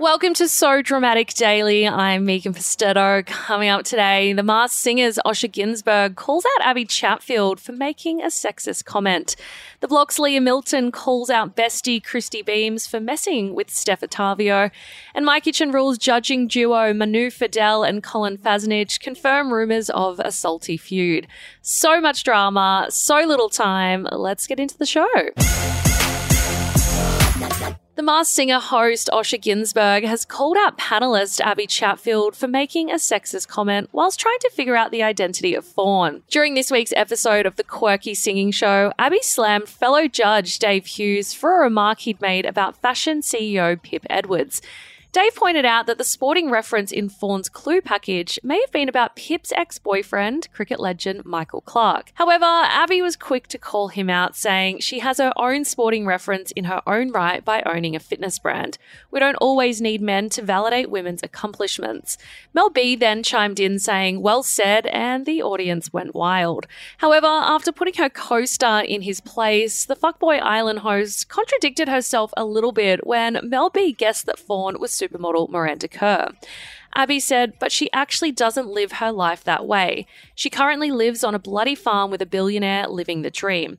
Welcome to So Dramatic Daily. I'm Megan Pustetto. Coming up today, the Masked Singer's Osher Günsberg calls out Abbie Chatfield for making a sexist comment. The Block's Leah Milton calls out bestie Kristy Beams for messing with Steph Ottavio. And My Kitchen Rules judging duo Manu Feildel and Colin Fassnidge confirm rumours of a salty feud. So much drama, so little time. Let's get into the show. The Masked Singer host Osher Günsberg has called out panelist Abbie Chatfield for making a sexist comment whilst trying to figure out the identity of Fawn. During this week's episode of the quirky singing show, Abbie slammed fellow judge Dave Hughes for a remark he'd made about fashion CEO Pip Edwards. Dave pointed out that the sporting reference in Fawn's clue package may have been about Pip's ex boyfriend, cricket legend Michael Clarke. However, Abbie was quick to call him out, saying she has her own sporting reference in her own right by owning a fitness brand. We don't always need men to validate women's accomplishments. Mel B then chimed in, saying, Well said, and the audience went wild. However, after putting her co star in his place, the Fuckboy Island host contradicted herself a little bit when Mel B guessed that Fawn was supermodel Miranda Kerr. Abbie said, but she actually doesn't live her life that way. She currently lives on a bloody farm with a billionaire living the dream.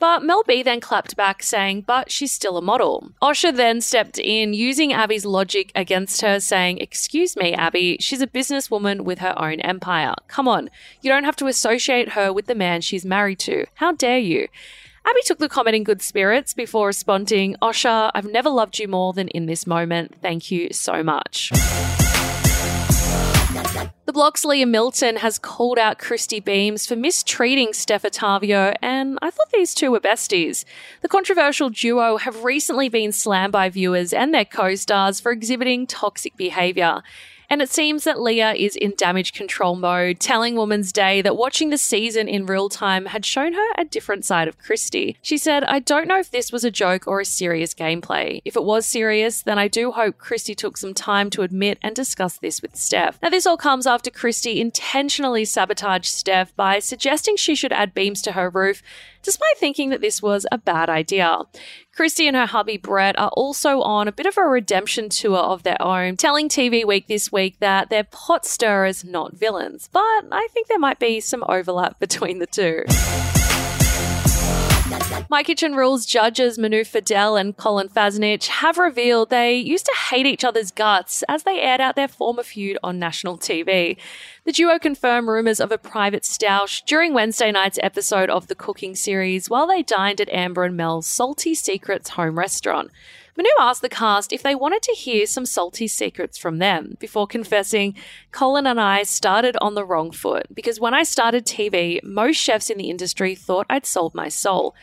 But Mel B then clapped back, saying, But she's still a model. Osher then stepped in, using Abbie's logic against her, saying, Excuse me, Abbie, she's a businesswoman with her own empire. Come on, you don't have to associate her with the man she's married to. How dare you? Abbie took the comment in good spirits before responding, Osher, I've never loved you more than in this moment. Thank you so much. The Block's Leah Milton has called out Kristy Beams for mistreating Steph Ottavio, and I thought these two were besties. The controversial duo have recently been slammed by viewers and their co stars for exhibiting toxic behaviour. And it seems that Leah is in damage control mode, telling Woman's Day that watching the season in real time had shown her a different side of Kristy. She said, I don't know if this was a joke or a serious gameplay. If it was serious, then I do hope Kristy took some time to admit and discuss this with Steph. Now, this all comes after Kristy intentionally sabotaged Steph by suggesting she should add beams to her roof despite thinking that this was a bad idea. Kristy and her hubby Brett are also on a bit of a redemption tour of their own, telling TV Week this week that they're pot stirrers, not villains. But I think there might be some overlap between the two. My Kitchen Rules judges Manu Feildel and Colin Fassnidge have revealed they used to hate each other's guts as they aired out their former feud on national TV. The duo confirmed rumours of a private stoush during Wednesday night's episode of the cooking series while they dined at Amber and Mel's Salty Secrets home restaurant. Manu asked the cast if they wanted to hear some salty secrets from them before confessing, Colin and I started on the wrong foot because when I started TV, most chefs in the industry thought I'd sold my soul.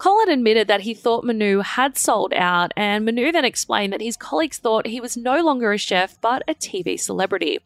Colin admitted that he thought Manu had sold out, and Manu then explained that his colleagues thought he was no longer a chef but a TV celebrity.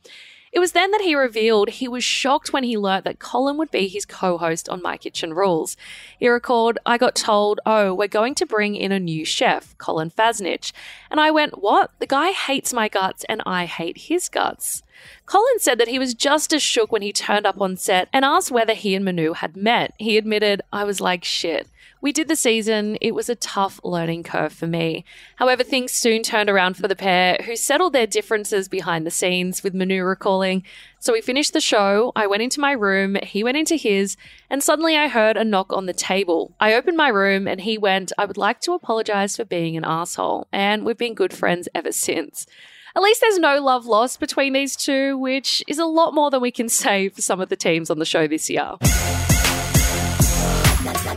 It was then that he revealed he was shocked when he learnt that Colin would be his co host on My Kitchen Rules. He recalled, I got told, oh, we're going to bring in a new chef, Colin Fassnidge. And I went, what? The guy hates my guts and I hate his guts. Colin said that he was just as shook when he turned up on set and asked whether he and Manu had met. He admitted, I was like, shit. We did the season. It was a tough learning curve for me. However, things soon turned around for the pair, who settled their differences behind the scenes, with Manu recalling. So we finished the show. I went into my room, he went into his, and suddenly I heard a knock on the table. I opened my room and he went, I would like to apologize for being an asshole. And we've been good friends ever since. At least there's no love lost between these two, which is a lot more than we can say for some of the teams on the show this year.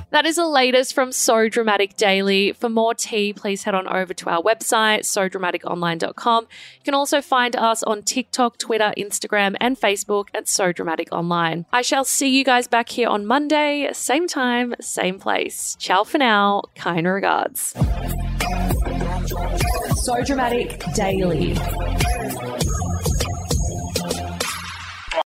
That is the latest from So Dramatic Daily. For more tea, please head on over to our website, sodramaticonline.com. You can also find us on TikTok, Twitter, Instagram, and Facebook at So Dramatic Online. I shall see you guys back here on Monday, same time, same place. Ciao for now. Kind regards. So Dramatic Daily.